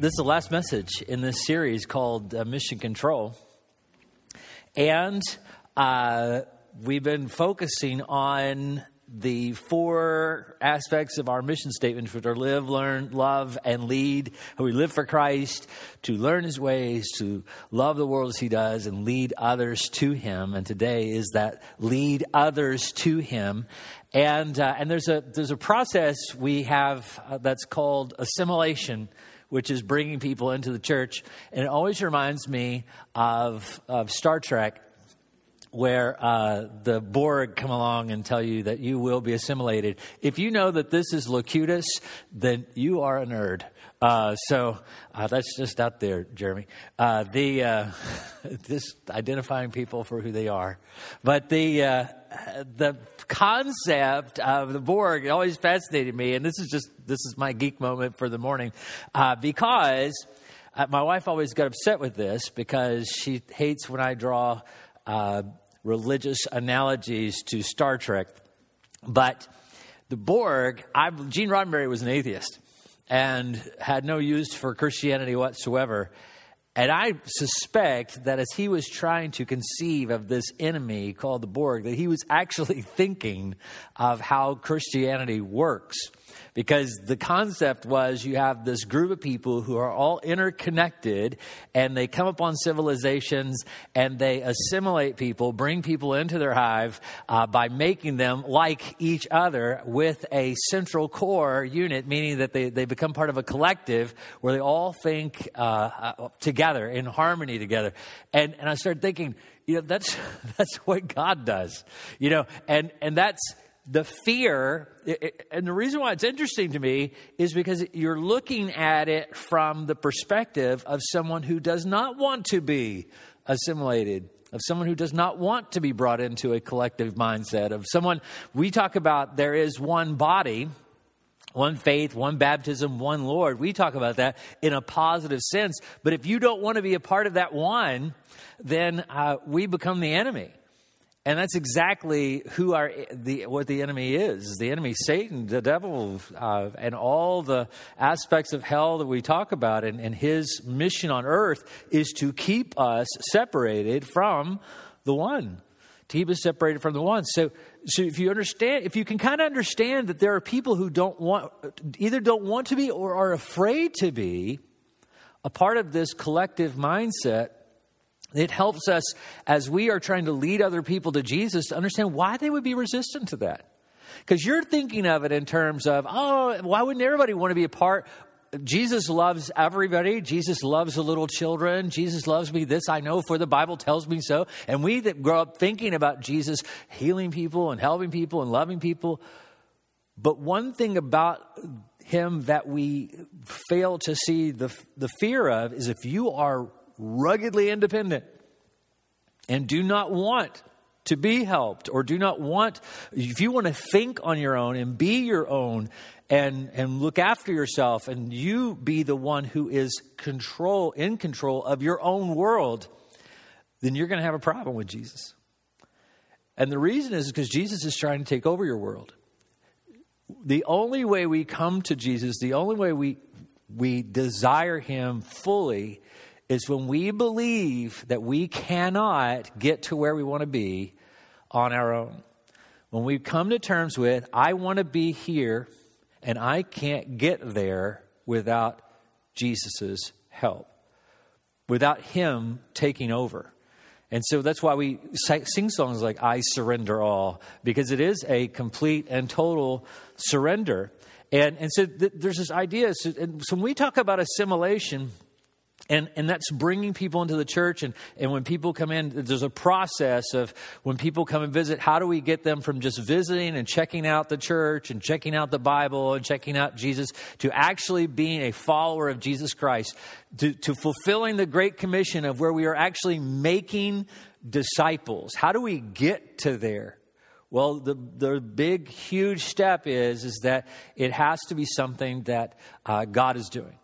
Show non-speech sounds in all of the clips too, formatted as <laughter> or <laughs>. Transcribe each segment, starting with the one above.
This is the last message in this series called uh, Mission Control. And uh, we've been focusing on the four aspects of our mission statement, which are live, learn, love, and lead. We live for Christ, to learn His ways, to love the world as He does, and lead others to Him. And today is that lead others to Him. And uh, and there's a there's a process we have uh, that's called assimilation, which is bringing people into the church, and it always reminds me of of Star Trek where uh, the Borg come along and tell you that you will be assimilated. If you know that this is Locutus, then you are a nerd. Uh, so uh, that's just out there, Jeremy. Uh, the uh, <laughs> just identifying people for who they are, but the uh, the concept of the Borg always fascinated me, and this is just this is my geek moment for the morning because. my wife always got upset with this because she hates when I draw uh, religious analogies to Star Trek. But the Borg, I, Gene Roddenberry was an atheist and had no use for Christianity whatsoever. And I suspect that as he was trying to conceive of this enemy called the Borg, that he was actually <laughs> thinking of how Christianity works because the concept was you have this group of people who are all interconnected and they come upon civilizations and they assimilate people, bring people into their hive uh, by making them like each other with a central core unit, meaning that they, they become part of a collective where they all think uh, uh, together, in harmony together. And, and I started thinking, you know, that's, <laughs> that's what God does, you know, and, and that's, the fear, and the reason why it's interesting to me is because you're looking at it from the perspective of someone who does not want to be assimilated, of someone who does not want to be brought into a collective mindset, of someone we talk about there is one body. One faith, one baptism, one Lord. We talk about that in a positive sense. But if you don't want to be a part of that one, then uh, we become the enemy. And that's exactly who our the what the enemy is. The enemy, Satan, the devil, uh, and all the aspects of hell that we talk about. And, and his mission on earth is to keep us separated from the one. To keep us separated from the one. So, so if you understand, if you can kind of understand that there are people who don't want, either don't want to be or are afraid to be a part of this collective mindset, it helps us as we are trying to lead other people to Jesus to understand why they would be resistant to that. Because you're thinking of it in terms of, oh, why wouldn't everybody want to be a part? Jesus loves everybody. Jesus loves the little children. Jesus loves me. This I know, for the Bible tells me so. And we that grow up thinking about Jesus healing people and helping people and loving people. But one thing about him that we fail to see the, the fear of is if you are ruggedly independent and do not want to be helped or do not want if you want to think on your own and be your own and and look after yourself and you be the one who is control in control of your own world then you're going to have a problem with Jesus. And the reason is because Jesus is trying to take over your world. The only way we come to Jesus the only way we we desire him fully is when we believe that we cannot get to where we want to be on our own. When we come to terms with, I want to be here and I can't get there without Jesus' help, without Him taking over. And so that's why we sing songs like I Surrender All, because it is a complete and total surrender. And, and so th- there's this idea. So, so when we talk about assimilation, and, and that's bringing people into the church. And, and when people come in, there's a process of when people come and visit, how do we get them from just visiting and checking out the church and checking out the Bible and checking out Jesus to actually being a follower of Jesus Christ, to, to fulfilling the Great Commission of where we are actually making disciples? How do we get to there? Well, the, the big, huge step is, is that it has to be something that uh, God is doing.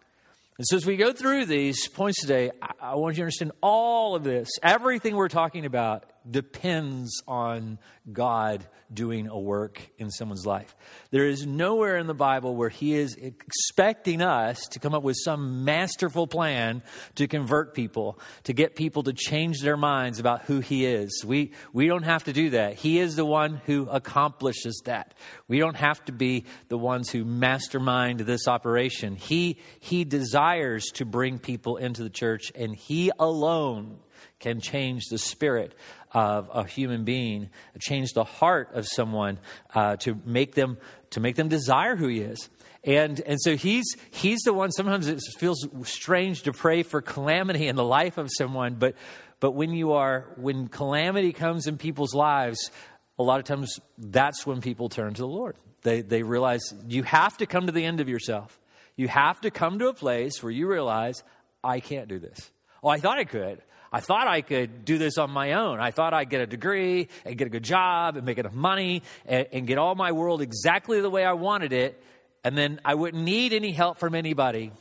And so, as we go through these points today, I, I want you to understand all of this, everything we're talking about depends on God doing a work in someone's life. There is nowhere in the Bible where He is expecting us to come up with some masterful plan to convert people, to get people to change their minds about who He is. We, we don't have to do that. He is the one who accomplishes that. We don't have to be the ones who mastermind this operation. He, he desires to bring people into the church, and He alone can change the spirit of a human being, change the heart of someone uh, to make them to make them desire who he is. And and so he's he's the one. Sometimes it feels strange to pray for calamity in the life of someone, but but when you are when calamity comes in people's lives, a lot of times that's when people turn to the Lord. They they realize you have to come to the end of yourself. You have to come to a place where you realize I can't do this. Oh, I thought I could. I thought I could do this on my own. I thought I'd get a degree and get a good job and make enough money and, and get all my world exactly the way I wanted it. And then I wouldn't need any help from anybody,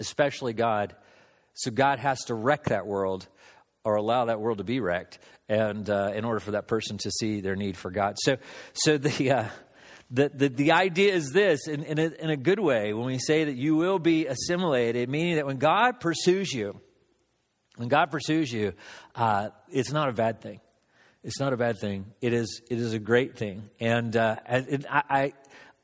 especially God. So God has to wreck that world or allow that world to be wrecked and uh, in order for that person to see their need for God. So, so the, uh, the, the, the, idea is this in, in a, in a good way when we say that you will be assimilated, meaning that when God pursues you, when God pursues you, uh, it's not a bad thing. It's not a bad thing. It is. It is a great thing. And, uh, and I,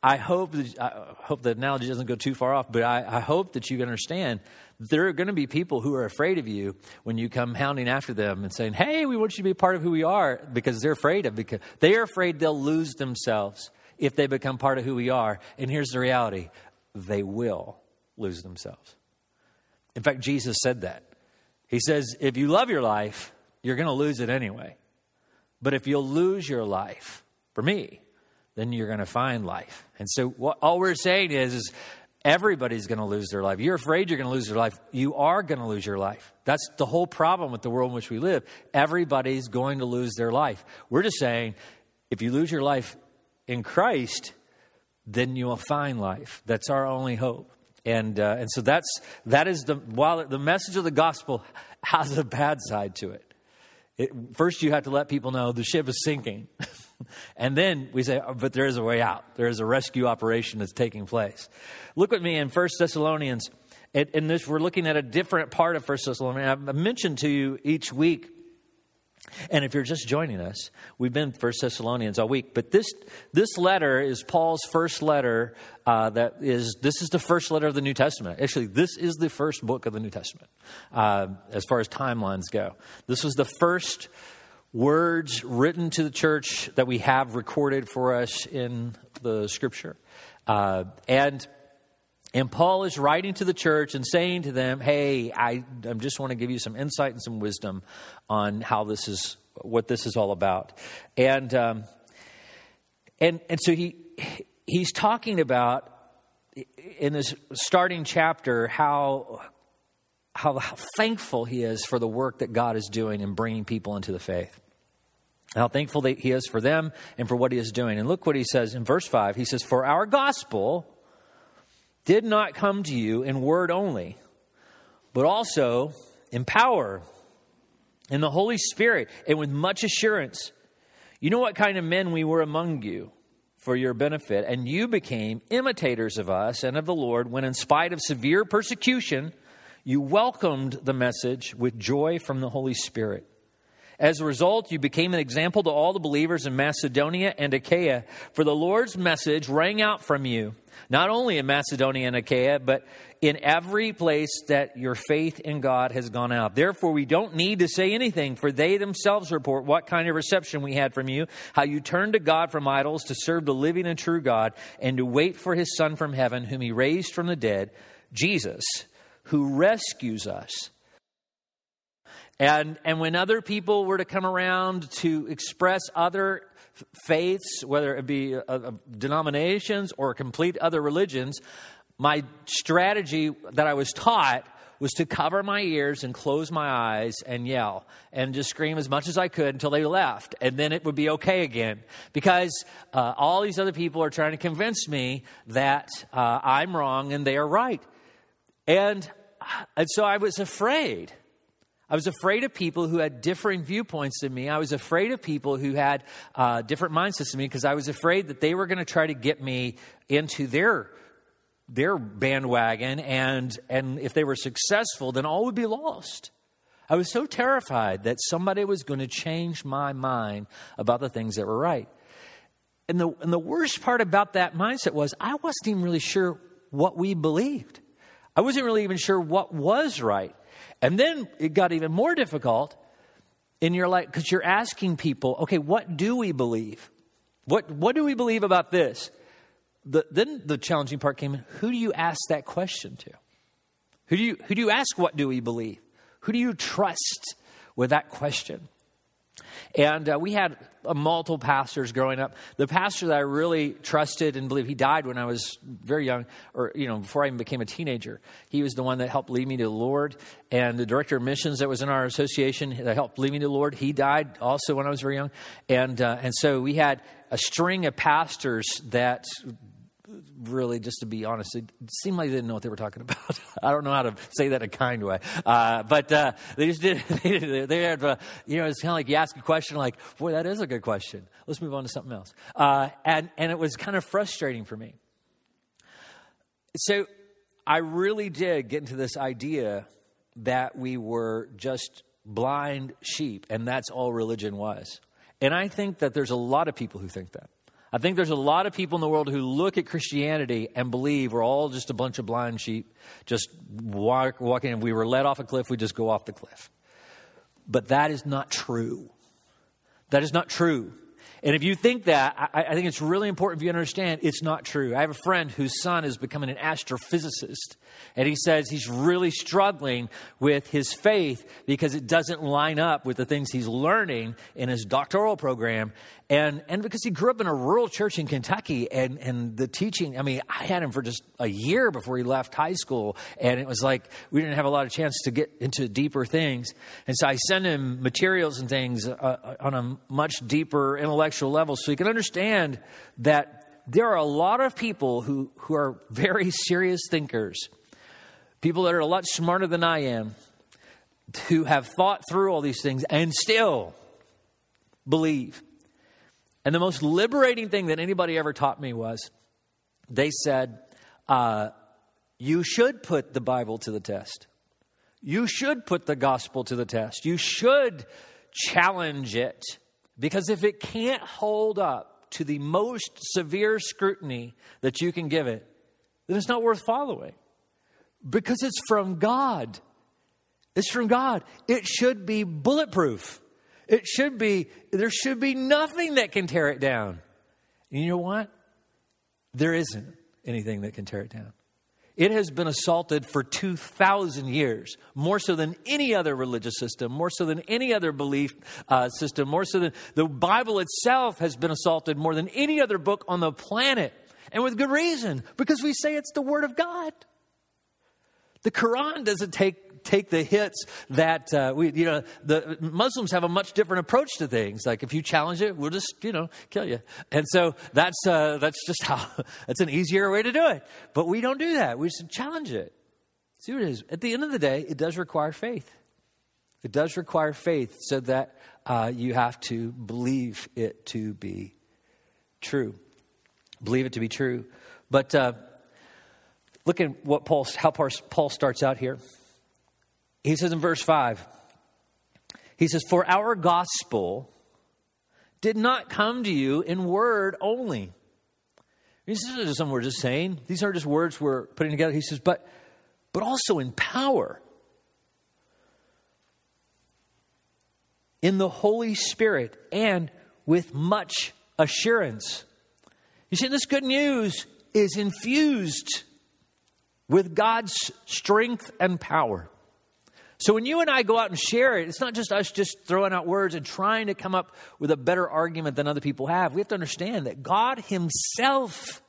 I, hope that I hope the analogy doesn't go too far off. But I, I hope that you understand there are going to be people who are afraid of you when you come hounding after them and saying, "Hey, we want you to be part of who we are," because they're afraid of because they are afraid they'll lose themselves if they become part of who we are. And here's the reality: they will lose themselves. In fact, Jesus said that. He says, if you love your life, you're going to lose it anyway. But if you'll lose your life for me, then you're going to find life. And so, what, all we're saying is, is everybody's going to lose their life. You're afraid you're going to lose your life. You are going to lose your life. That's the whole problem with the world in which we live. Everybody's going to lose their life. We're just saying, if you lose your life in Christ, then you will find life. That's our only hope. And, uh, and so that's, that is the, while the message of the gospel <laughs> has a bad side to it. it first, you have to let people know the ship is sinking. <laughs> and then we say, oh, but there is a way out. There is a rescue operation that's taking place. Look with me in First Thessalonians. In this, we're looking at a different part of First Thessalonians. I've mentioned to you each week and if you're just joining us, we've been First Thessalonians all week, but this this letter is Paul's first letter. Uh, that is, this is the first letter of the New Testament. Actually, this is the first book of the New Testament, uh, as far as timelines go. This was the first words written to the church that we have recorded for us in the Scripture, uh, and and Paul is writing to the church and saying to them, Hey, I, I just want to give you some insight and some wisdom on how this is, what this is all about. And, um, and, and so he, he's talking about in this starting chapter how, how, how thankful he is for the work that God is doing in bringing people into the faith. How thankful he is for them and for what he is doing. And look what he says in verse 5. He says, For our gospel did not come to you in word only, but also in power, in the Holy Spirit, and with much assurance. You know what kind of men we were among you for your benefit, and you became imitators of us and of the Lord when, in spite of severe persecution, you welcomed the message with joy from the Holy Spirit. As a result, you became an example to all the believers in Macedonia and Achaia, for the Lord's message rang out from you not only in Macedonia and Achaia, but in every place that your faith in God has gone out. Therefore, we don't need to say anything, for they themselves report what kind of reception we had from you, how you turned to God from idols to serve the living and true God, and to wait for his Son from heaven, whom he raised from the dead, Jesus, who rescues us. And, and when other people were to come around to express other faiths, whether it be uh, uh, denominations or complete other religions, my strategy that I was taught was to cover my ears and close my eyes and yell and just scream as much as I could until they left. And then it would be okay again. Because uh, all these other people are trying to convince me that uh, I'm wrong and they are right. And, and so I was afraid. I was afraid of people who had differing viewpoints than me. I was afraid of people who had uh, different mindsets than me because I was afraid that they were going to try to get me into their their bandwagon, and and if they were successful, then all would be lost. I was so terrified that somebody was going to change my mind about the things that were right. And the, and the worst part about that mindset was I wasn't even really sure what we believed. I wasn't really even sure what was right. And then it got even more difficult in your life because you're asking people, okay, what do we believe? What, what do we believe about this? The, then the challenging part came in who do you ask that question to? Who do you, who do you ask, what do we believe? Who do you trust with that question? And uh, we had uh, multiple pastors growing up. The pastor that I really trusted and believed, he died when I was very young, or, you know, before I even became a teenager. He was the one that helped lead me to the Lord. And the director of missions that was in our association that helped lead me to the Lord, he died also when I was very young. And, uh, and so we had a string of pastors that really, just to be honest, it seemed like they didn't know what they were talking about. <laughs> I don't know how to say that in a kind way, uh, but uh, they just did. <laughs> They, did, they had, uh, you know, it's kind of like you ask a question, like, "Boy, that is a good question. Let's move on to something else," uh, and and it was kind of frustrating for me. So I really did get into this idea that we were just blind sheep, and that's all religion was. And I think that there's a lot of people who think that. I think there's a lot of people in the world who look at Christianity and believe we're all just a bunch of blind sheep, just walk, walking. If we were led off a cliff, we just go off the cliff. But that is not true. That is not true. And if you think that, I, I, think it's really important for you to understand it's not true. I have a friend whose son is becoming an astrophysicist, and he says he's really struggling with his faith because it doesn't line up with the things he's learning in his doctoral program. And, and because he grew up in a rural church in Kentucky, and, and the teaching, I mean, I had him for just a year before he left high school, and it was like we didn't have a lot of chance to get into deeper things. And so I sent him materials and things uh, on a much deeper intellectual level so you can understand that there are a lot of people who, who are very <laughs> serious thinkers, people that are a lot smarter than I am, who have thought through all these things and still believe. And the most liberating thing that anybody ever taught me was they said, uh, You should put the Bible to the test. You should put the gospel to the test. You should challenge it. Because if it can't hold up to the most severe scrutiny that you can give it, then it's not worth following. Because it's from God. It's from God. It should be bulletproof. It should be, there should be nothing that can tear it down. And you know what? There isn't anything that can tear it down. It has been assaulted for 2,000 years, more so than any other religious system, more so than any other belief uh, system, more so than the Bible itself has been assaulted more than any other book on the planet. And with good reason, because we say it's the Word of God. The Quran doesn't take take the hits that uh, we, you know, the Muslims have a much different approach to things. Like if you challenge it, we'll just, you know, kill you. And so that's uh, that's just <laughs> how that's an easier way to do it. But we don't do that. We just challenge it. See what it is. At the end of the day, it does require faith. It does require faith, so that uh, you have to believe it to be true. Believe it to be true. But uh, look at what Paul, how Paul starts out here. He says in verse 5, he says, For our gospel did not come to you in word only. These are just some we're just saying. These aren't just words we're putting together. He says, but, but also in power. In the Holy Spirit and with much assurance. You see, this good news is infused with God's strength and power. So when you and I go out and share it, it's not just us just throwing out words and trying to come up with a better argument than other people have. We have to understand that God Himself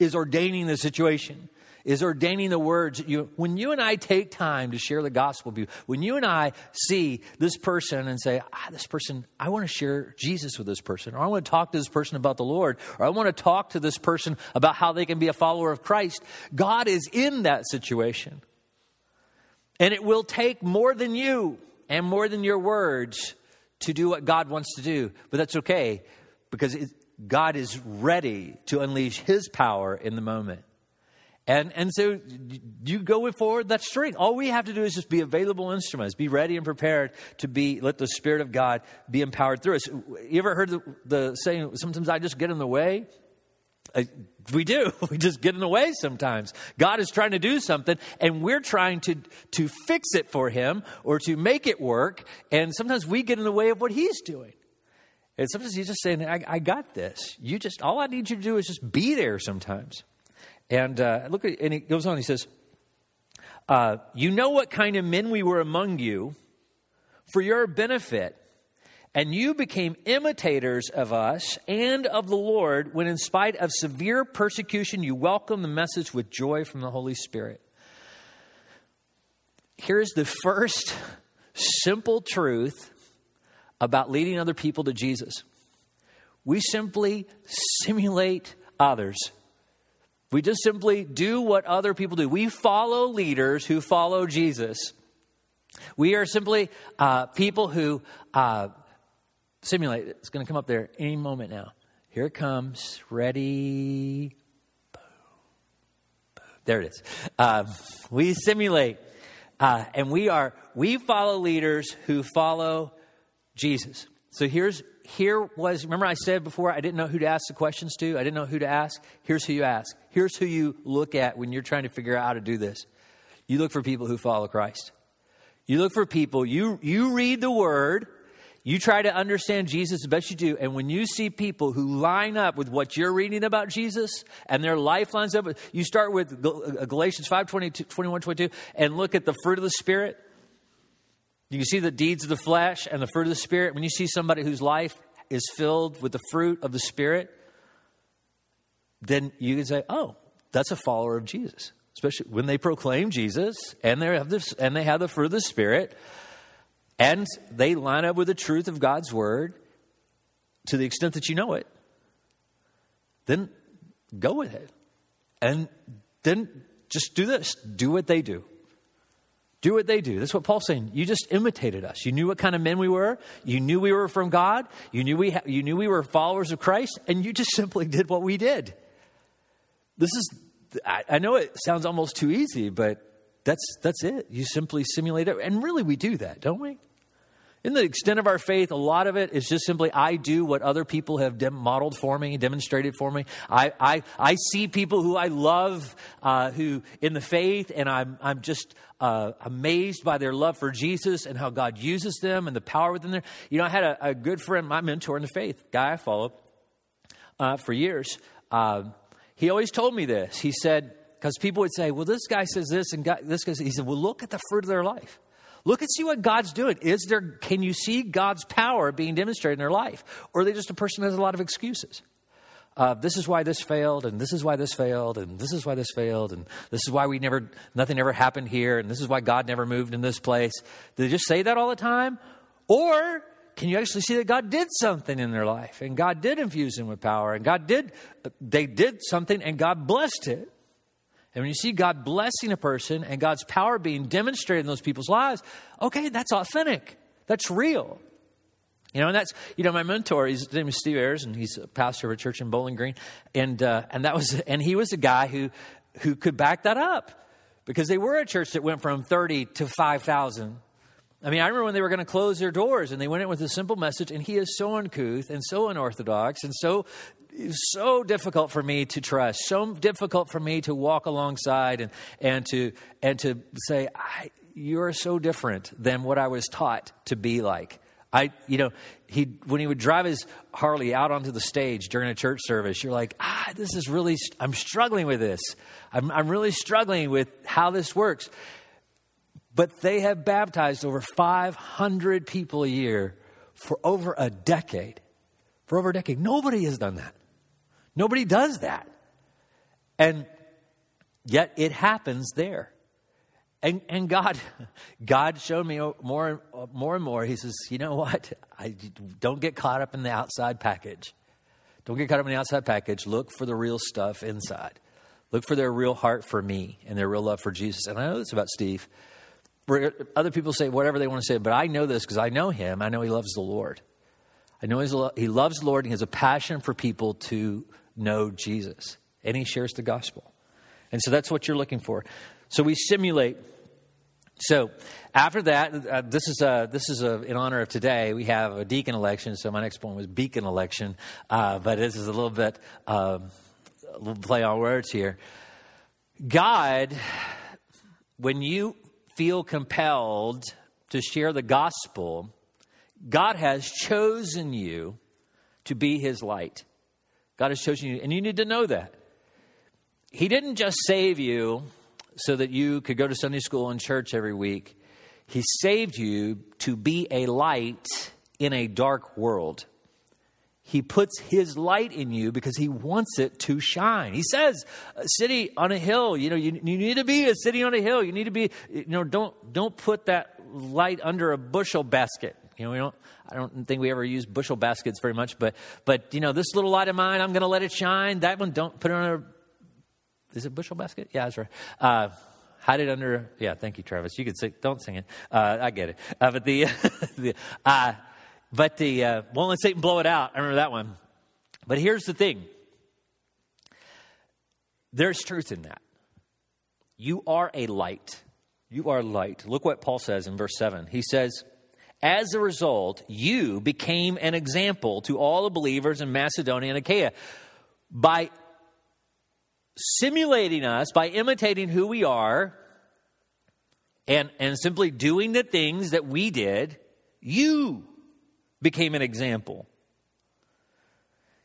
is ordaining the situation, is ordaining the words. You, when you and I take time to share the gospel view, when you and I see this person and say, ah, this person, I want to share Jesus with this person, or I want to talk to this person about the Lord, or I want to talk to this person about how they can be a follower of Christ, God is in that situation. And it will take more than you. and more than your words to do what God wants to do. But that's okay because it, God is ready to unleash his power in the moment. And, and so you go forward that strength. All we have to do is just be available instruments, be ready and prepared to be, let the Spirit of God be empowered through us. You ever heard the, the saying, sometimes I just get in the way? Uh, we do. <laughs> We just get in the way sometimes. God is trying to do something, and we're trying to, to fix it for Him or to make it work. And sometimes we get in the way of what He's doing. And sometimes He's just saying, I, I got this. You just, all I need you to do is just be there sometimes. And uh, look at, and he goes on, he says, uh, You know what kind of men we were among you for your benefit. And you became imitators of us and of the Lord when, in spite of severe persecution, you welcomed the message with joy from the Holy Spirit. Here's the first simple truth about leading other people to Jesus we simply simulate others. We just simply do what other people do. We follow leaders who follow Jesus. We are simply uh, people who uh, simulate. It's going to come up there any moment now. Here it comes. Ready. Boom. Boom. There it is. Uh, we simulate. Uh, and we are we follow leaders who follow Jesus. So here's here was, remember I said before, I didn't know who to ask the questions to. I didn't know who to ask. Here's who you ask. Here's who you look at when you're trying to figure out how to do this. You look for people who follow Christ. You look for people, you, you read the word, you try to understand Jesus as best you do, and when you see people who line up with what you're reading about Jesus and their life lines up, you start with uh, Galatians 5 22, 21, 22, and look at the fruit of the Spirit. You can see the deeds of the flesh and the fruit of the Spirit. When you see somebody whose life is filled with the fruit of the Spirit, then you can say, oh, that's a follower of Jesus. Especially when they proclaim Jesus and they have this and they have the fruit of the Spirit, and they line up with the truth of God's word to the extent that you know it, then go with it. And then just do this. Do what they do. Do what they do. That's what Paul's saying. You just imitated us. You knew what kind of men we were. You knew we were from God. You knew we, ha- you knew we were followers of Christ, and you just <laughs> simply did what we did. This is, I, I know it sounds almost too easy, but that's, that's it. You simply simulate it. And really, we do that, don't we? In the extent of our faith, a lot of it is just simply I do what other people have dem- modeled for me, demonstrated for me. I, I, I see people who I love uh, who in the faith, and I'm, I'm just uh, amazed by their love for Jesus and how God uses them and the power within there. You know, I had a, a good friend, my mentor in the faith, guy I followed uh, for years. Uh, he always told me this. He said, because people would say, well, this guy says this and God, this guy, says, he said, well, look at the fruit of their life. Look and see what God's doing. Is there, can you see God's power being demonstrated in their life? Or are they just a person that has a lot of excuses? Uh, this is why this failed, and this is why this failed, and this is why this failed, and this is why we never, nothing ever happened here, and this is why God never moved in this place. Do they just say that all the time? Or can you actually see that God did something in their life, and God did infuse them with power, and God did, they did something, and God blessed it? And when you see God blessing a person and God's power being demonstrated in those people's lives, okay, that's authentic. That's real. You know, and that's, you know, my mentor, his name is Steve Ayers, and he's a pastor of a church in Bowling Green. And, uh, and that was, and he was a guy who, who could back that up because they were a church that went from 30 to 5,000. I mean, I remember when they were going to close their doors and they went in with a simple message, and he is so uncouth and so unorthodox and so so difficult for me to trust, so difficult for me to walk alongside and, and, to, and to say, You're so different than what I was taught to be like. I, you know, he when he would drive his Harley out onto the stage during a church service, you're like, ah, this is really, I'm struggling with this. I'm, I'm really struggling with how this works. But they have baptized over 500 people a year for over a decade. For over a decade. Nobody has done that. Nobody does that. And yet it happens there. And, and God, <laughs> God showed me more, uh, more and more. He says, you know what? I, don't get caught up in the outside package. Don't get caught up in the outside package. Look for the real stuff inside. Look for their real heart for me and their real love for Jesus. And I know this about Steve. other people say whatever they want to say, but I know this because I know him. I know he loves the Lord. I know he loves the Lord and he has a passion for people to know Jesus. And he shares the gospel. And so that's what you're looking for. So we simulate. So after that, uh, this is, a, this is a, in honor of today. We have a deacon election. So my next point was beacon election. Uh, but this is a little bit, a little play on words here. God, when you feel compelled to share the gospel, God has chosen you to be his light. God has chosen you, and you need to know that. He didn't just save you so that you could go to Sunday school and church every week. He saved you to be a light in a dark world. He puts his light in you because he wants it to shine. He says, a city on a hill, you know, you, you need to be a city on a hill. You need to be, you know, don't, don't put that light under a bushel basket. You know, we don't, I don't think we ever use bushel baskets very much, but, but, you know, this little light of mine, I'm going to let it shine. That one, don't put it under, is it bushel basket? Yeah, that's right. Uh, hide it under, yeah, thank you, Travis. You could say, don't sing it. Uh, I get it. Uh, but the, <laughs> the uh, but the, uh, won't let Satan blow it out. I remember that one. But here's the thing there's truth in that. You are a light. You are light. Look what Paul says in verse 7. He says, As a result, you became an example to all the believers in Macedonia and Achaia by simulating us, by imitating who we are, and, and simply doing the things that we did. You became an example.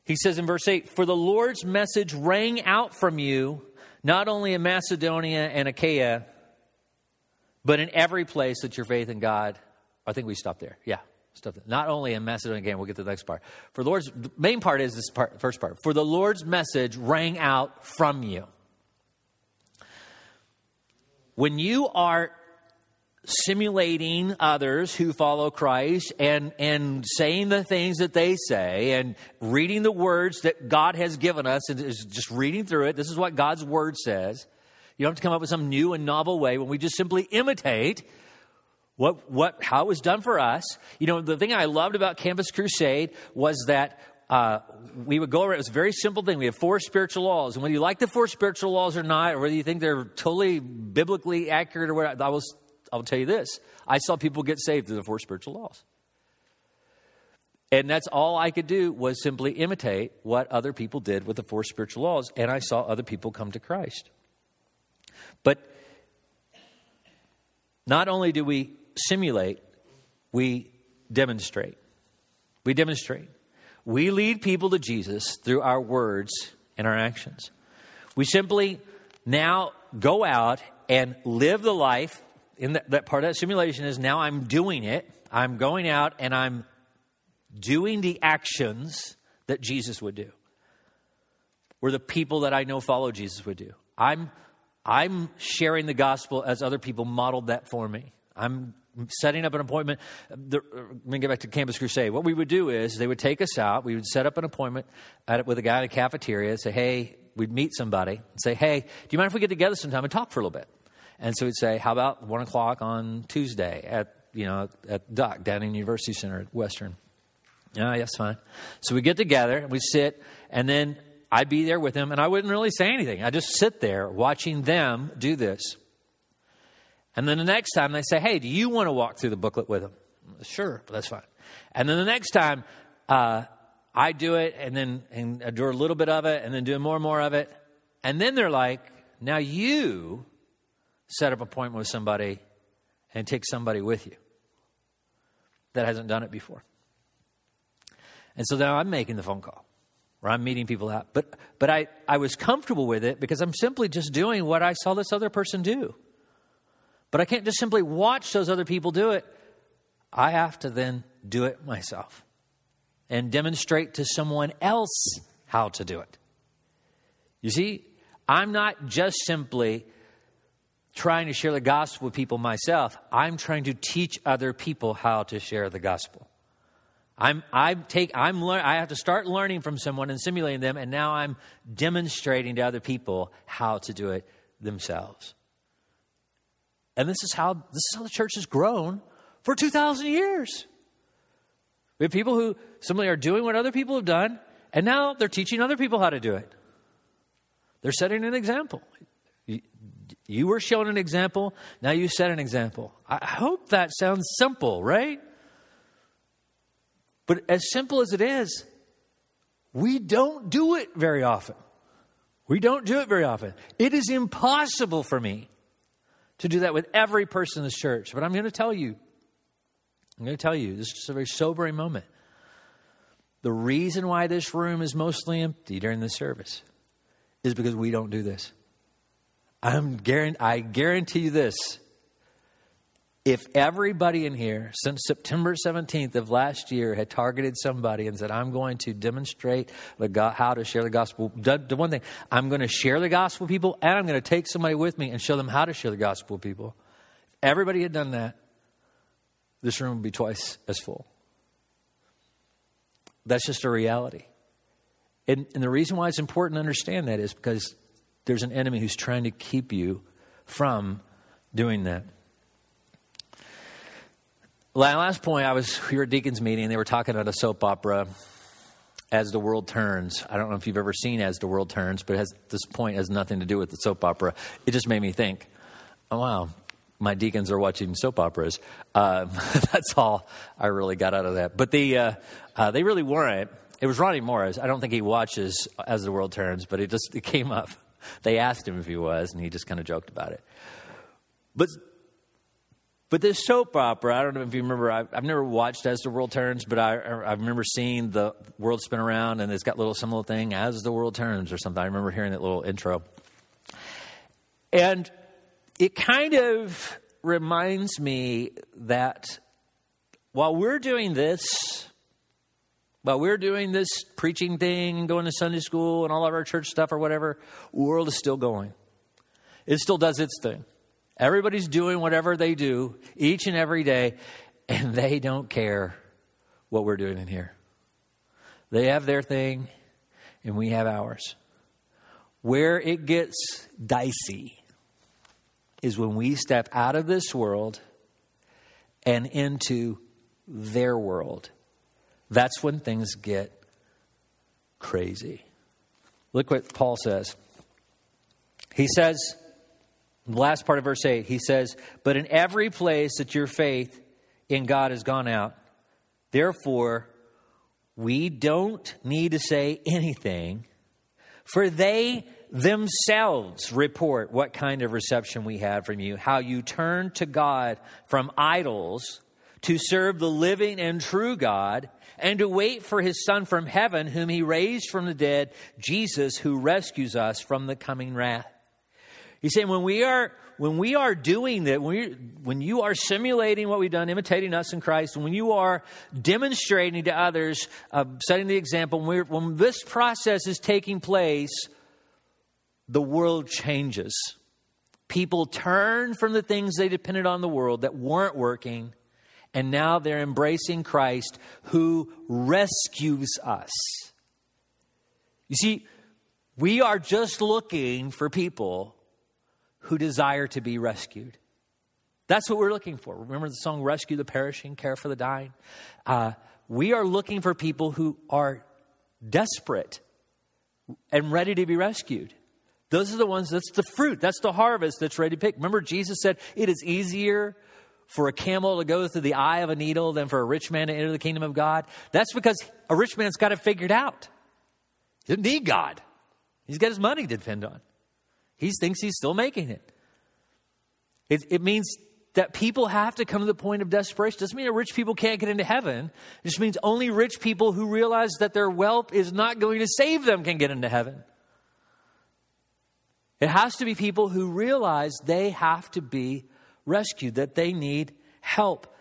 He says in verse 8, For the Lord's message rang out from you, not only in Macedonia and Achaia, but in every place that your faith in God. I think we stop there. Yeah. Stop there. Not only in Macedonia again, we'll get to the next part. For the Lord's the main part is this part, first part. For the Lord's message rang out from you. When you are simulating others who follow Christ and, and saying the things that they say and reading the words that God has given us and just reading through it. This is what God's word says. You don't have to come up with some new and novel way when we just simply imitate what, what, how it was done for us. You know, the thing I loved about Campus Crusade was that uh, we would go around. It was a very simple thing. We have four spiritual laws, and whether you like the four spiritual laws or not, or whether you think they're totally biblically accurate or what, I was I'll tell you this I saw people get saved through the four spiritual laws. And that's all I could do was simply imitate what other people did with the four spiritual laws. And I saw other people come to Christ. But not only do we simulate, we demonstrate. We demonstrate. We lead people to Jesus through our words and our actions. We simply now go out and live the life in that, that part of that simulation is now I'm doing it. I'm going out and I'm doing the actions that Jesus would do. Or the people that I know follow Jesus would do. I'm I'm sharing the gospel as other people modeled that for me. I'm setting up an appointment. The, uh, let me get back to Campus Crusade. What we would do is they would take us out. We would set up an appointment at, with a guy in a cafeteria. Say, hey, we'd meet somebody and say, hey, do you mind if we get together sometime and talk for a little bit? And so we'd say, how about one o'clock on Tuesday at, you know, at Duck down in University Center at Western? Ah, yeah, yes, fine. So we get together, we sit, and then I'd be there with them, and I wouldn't really say anything. I just sit there watching them do this. And then the next time they say, hey, do you want to walk through the booklet with them? Sure, that's fine. And then the next time, uh, I do it, and then and I do a little bit of it, and then do more and more of it. And then they're like, now you set up an appointment with somebody and take somebody with you that hasn't done it before. And so now I'm making the phone call or I'm meeting people out. But, but I, I was comfortable with it because I'm simply just doing what I saw this other person do. But I can't just simply watch those other people do it. I have to then do it myself and demonstrate to someone else how to do it. You see, I'm not just simply trying to share the gospel with people myself. I'm trying to teach other people how to share the gospel. I'm, I take, I'm learn, I have to start learning from someone and simulating them, and now I'm demonstrating to other people how to do it themselves. And this is how this is how the church has grown for 2,000 years. We have people who simply are doing what other people have done, and now they're teaching other people how to do it. They're setting an example. You were shown an example, now you set an example. I hope that sounds simple, right? But as simple as it is, we don't do it very often. We don't do it very often. It is impossible for me to do that with every person in this church. But I'm going to tell you, I'm going to tell you, this is a very sobering moment. The reason why this room is mostly empty during the service is because we don't do this. I'm guarantee, I guarantee you this. If everybody in here since September 17th of last year had targeted somebody and said, I'm going to demonstrate the how to share the gospel, the one thing, I'm going to share the gospel with people and I'm going to take somebody with me and show them how to share the gospel with people. If everybody had done that, this room would be twice as full. That's just a reality. And, and the reason why it's important to understand that is because there's an enemy who's trying to keep you from doing that. Last point, I was we were at Deacons meeting. and They were talking about a soap opera, As the World Turns. I don't know if you've ever seen As the World Turns, but has, this point has nothing to do with the soap opera. It just made me think, oh wow, my deacons are watching soap operas. Um, <laughs> that's all I really got out of that. But the uh, uh, they really weren't. It was Ronnie Morris. I don't think he watches As the World Turns, but it just it came up. They asked him if he was, and he just kind of joked about it. But but this soap opera, I don't know if you remember, I've, I've never watched As the World Turns, but I, I remember seeing the world spin around and it's got little, some little thing, As the World Turns or something. I remember hearing that little intro. And it kind of reminds me that while we're doing this, while we're doing this preaching thing and going to Sunday school and all of our church stuff or whatever, the world is still going. It still does its thing. Everybody's doing whatever they do each and every day, and they don't care what we're doing in here. They have their thing, and we have ours. Where it gets dicey is when we step out of this world and into their world. That's when things get crazy. Look what Paul says. He says, the last part of verse 8, he says, But in every place that your faith in God has gone out, therefore, we don't need to say anything, for they themselves report what kind of reception we had from you, how you turned to God from idols to serve the living and true God, and to wait for his Son from heaven, whom he raised from the dead, Jesus, who rescues us from the coming wrath. He's saying when we are when we are doing that, when, we, when you are simulating what we've done, imitating us in Christ, when you are demonstrating to others, uh, setting the example, when, when this process is taking place, the world changes. People turn from the things they depended on the world that weren't working, and now they're embracing Christ who rescues us. You see, we are just looking for people who desire to be rescued. That's what we're looking for. Remember the song Rescue the Perishing, Care for the Dying? Uh, we are looking for people who are desperate and ready to be rescued. Those are the ones, that's the fruit, that's the harvest that's ready to pick. Remember, Jesus said it is easier for a camel to go through the eye of a needle than for a rich man to enter the kingdom of God. That's because a rich man's got it figured out. He doesn't need God, he's got his money to depend on. He thinks he's still making it. It, it means that people have to come to the point of desperation. Doesn't mean that rich people can't get into heaven. It just means only rich people who realize that their wealth is not going to save them can get into heaven. It has to be people who realize they have to be rescued, that they need help.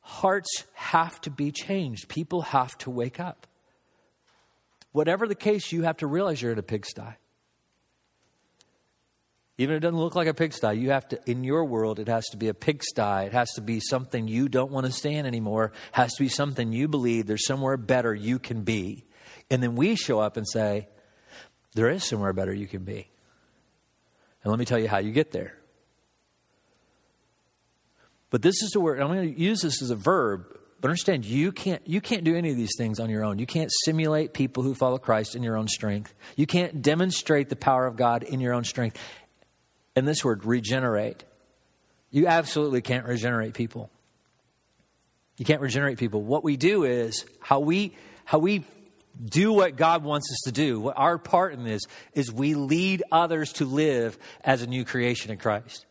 Hearts have to be changed. People have to wake up. Whatever the case, you have to realize you're in a pigsty. Even if it doesn't look like a pigsty, you have to, in your world, it has to be a pigsty. It has to be something you don't want to stand anymore. It has to be something you believe there's somewhere better you can be. And then we show up and say, there is somewhere better you can be. And let me tell you how you get there. But this is the word, I'm going to use this as a verb, but understand you can't, you can't do any of these things on your own. You can't simulate people who follow Christ in your own strength. You can't demonstrate the power of God in your own strength. And this word, regenerate. You absolutely can't regenerate people. You can't regenerate people. What we do is how we how we do what God wants us to do. What our part in this is we lead others to live as a new creation in Christ.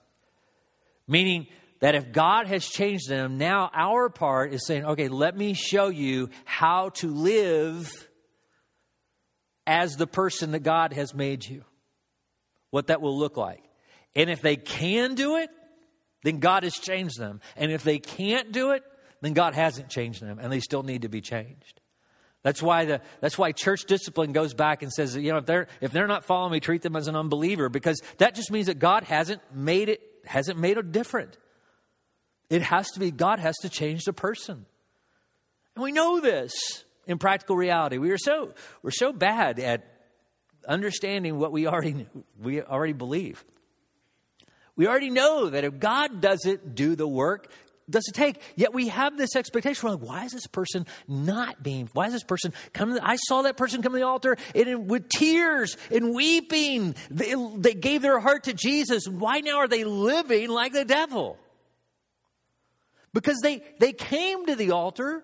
Meaning that if God has changed them, now our part is saying, okay, let me show you how to live as the person that God has made you. What that will look like. And if they can do it, then God has changed them. And if they can't do it, then God hasn't changed them and they still need to be changed. That's why the that's why church discipline goes back and says, you know, if they're if they're not following me, treat them as an unbeliever, because that just means that God hasn't made it hasn't made it different. It has to be God has to change the person. And we know this in practical reality. We are so we're so bad at understanding what we already we already believe. We already know that if God doesn't do the work, does it take? Yet we have this expectation. We're like, why is this person not being? Why is this person coming? I saw that person come to the altar and with tears and weeping. They, they gave their heart to Jesus. Why now are they living like the devil? Because they, they came to the altar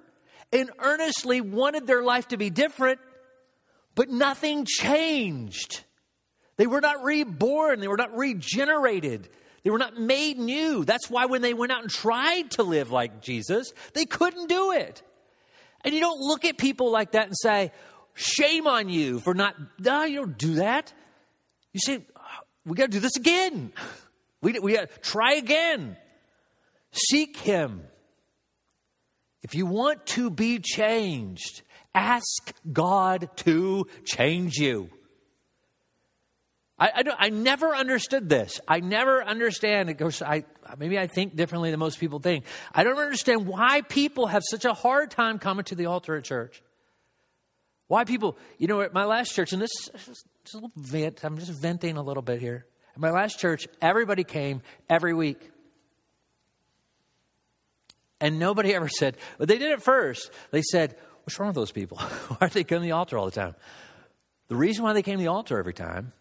and earnestly wanted their life to be different, but nothing changed. They were not reborn, they were not regenerated. They were not made new. That's why when they went out and tried to live like Jesus, they couldn't do it. And you don't look at people like that and say, shame on you for not, no, you don't do that. You say, uh, we got to do this again. We, we got to try again. Seek Him. If you want to be changed, ask God to change you. I, I, I, never understood this. I never understand. Of course, I, maybe I think differently than most people think. I don't understand why people have such a hard time coming to the altar at church. Why people, you know, at my last church, and this is a little vent, I'm just venting a little bit here. At my last church, everybody came every week. And nobody ever said, but they did it first. They said, What's wrong with those people? <laughs> why are they coming to the altar all the time? The reason why they came to the altar every time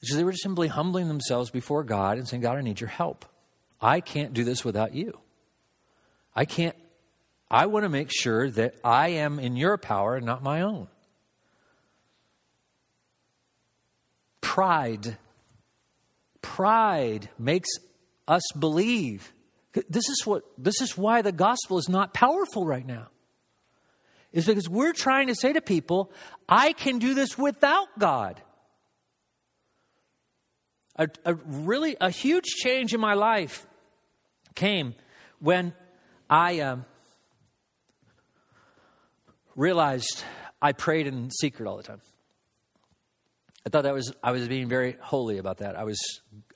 because they were just simply humbling themselves before God and saying, God, I need your help. I can't do this without you. I can't, I want to make sure that I am in your power and not my own. Pride. Pride makes us believe. This is what this is why the gospel is not powerful right now. Is because we're trying to say to people, I can do this without God a, a really a huge change in my life came when I um, realized I prayed in secret all the time. I thought that was I was being very holy about that. I was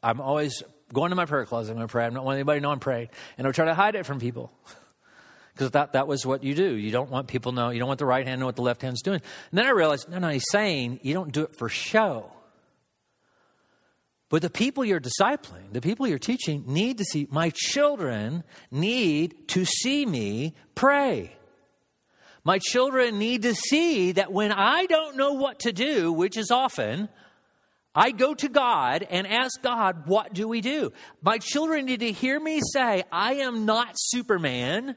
I'm always going to my prayer closet. I'm going to pray. I don't want anybody to know I'm praying, and I'm trying to hide it from people <laughs> because that that was what you do. You don't want people to know. You don't want the right hand to know what the left hand's doing. And then I realized, no, no, he's saying you don't do it for show. But the people you're discipling, the people you're teaching, need to see, my children need to see me pray. My children need to see that when I don't know what to do, which is often, I go to God and ask God, what do we do? My children need to hear me say, I am not Superman.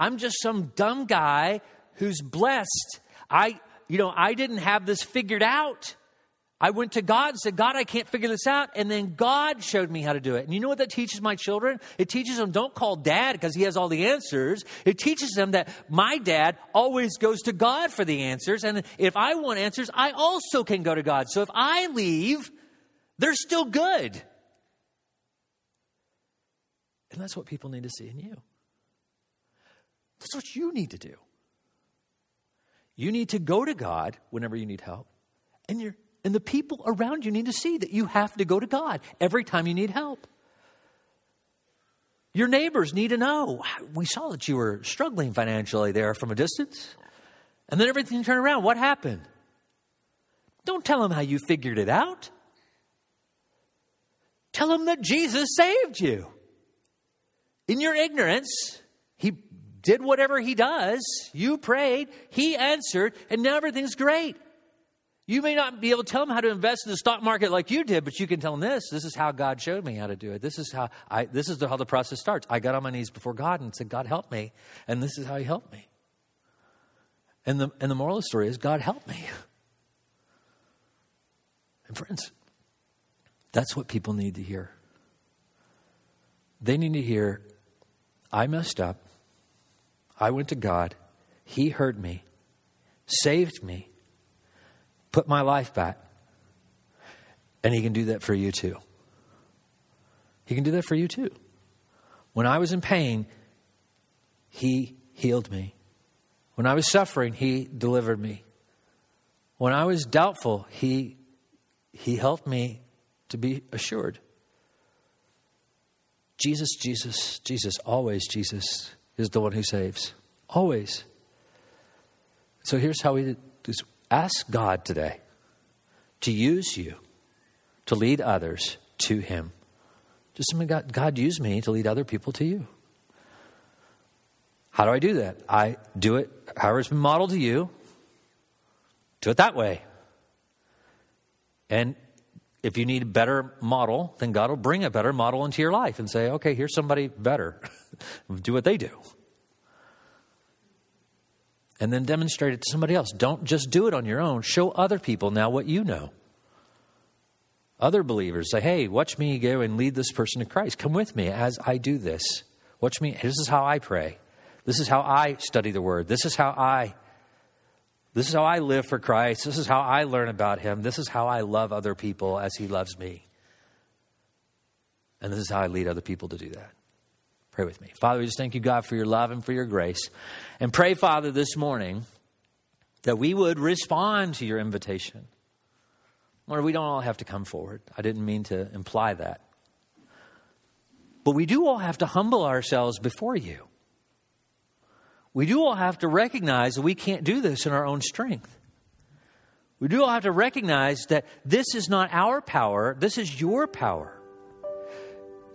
I'm just some dumb guy who's blessed. I, you know, I didn't have this figured out. I went to God and said, God, I can't figure this out. And then God showed me how to do it. And you know what that teaches my children? It teaches them don't call dad because he has all the answers. It teaches them that my dad always goes to God for the answers. And if I want answers, I also can go to God. So if I leave, they're still good. And that's what people need to see in you. That's what you need to do. You need to go to God whenever you need help. And you're and the people around you need to see that you have to go to God every time you need help. Your neighbors need to know. We saw that you were struggling financially there from a distance. And then everything turned around. What happened? Don't tell them how you figured it out. Tell them that Jesus saved you. In your ignorance, He did whatever He does. You prayed, He answered, and now everything's great. You may not be able to tell them how to invest in the stock market like you did, but you can tell them this. This is how God showed me how to do it. This is how I this is how the process starts. I got on my knees before God and said, God help me. And this is how he helped me. And the and the moral of the story is God helped me. And friends, that's what people need to hear. They need to hear, I messed up. I went to God. He heard me, saved me put my life back. And He can do that for you too. He can do that for you too. When I was in pain, He healed me. When I was suffering, He delivered me. When I was doubtful, He, he helped me to be assured. Jesus, Jesus, Jesus, always Jesus is the one who saves. Always. So here's how we Ask God today to use you to lead others to Him. Just say, God, God, use me to lead other people to you. How do I do that? I do it however it's been modeled to you. Do it that way. And if you need a better model, then God will bring a better model into your life and say, okay, here's somebody better. <laughs> do what they do and then demonstrate it to somebody else. Don't just do it on your own. Show other people now what you know. Other believers say, hey, watch me go and lead this person to Christ. Come with me as I do this. Watch me. This is how I pray. This is how I study the word. This is how I this is how I live for Christ. This is how I learn about him. This is how I love other people as he loves me. And this is how I lead other people to do that. Pray with me. Father, we just thank you, God, for your love and for your grace. And pray, Father, this morning that we would respond to your invitation. Lord, we don't all have to come forward. I didn't mean to imply that. But we do all have to humble ourselves before you. We do all have to recognize that we can't do this in our own strength. We do all have to recognize that this is not our power, this is your power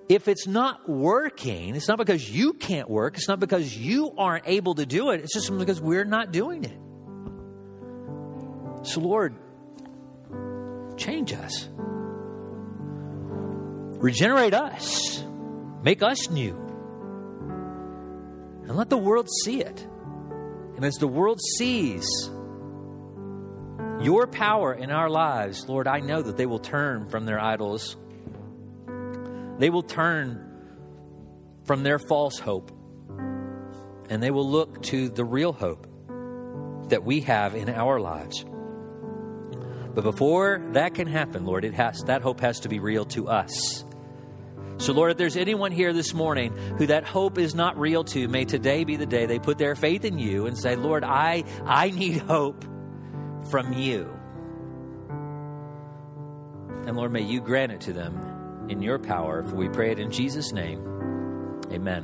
if it's not working, it's not because you can't work, it's not because you aren't able to do it, it's just because we're not doing it. So, Lord, change us, regenerate us, make us new, and let the world see it. And as the world sees your power in our lives, Lord, I know that they will turn from their idols they will turn from their false hope and they will look to the real hope that we have in our lives. But before that can happen, Lord, it has that hope has to be real to us. So, Lord, if there's anyone here this morning who that hope is not real to, may today be the day they put their faith in you and say, Lord, I, I need hope from you. And Lord, may you grant it to them in your power. For we pray it in Jesus' name. Amen.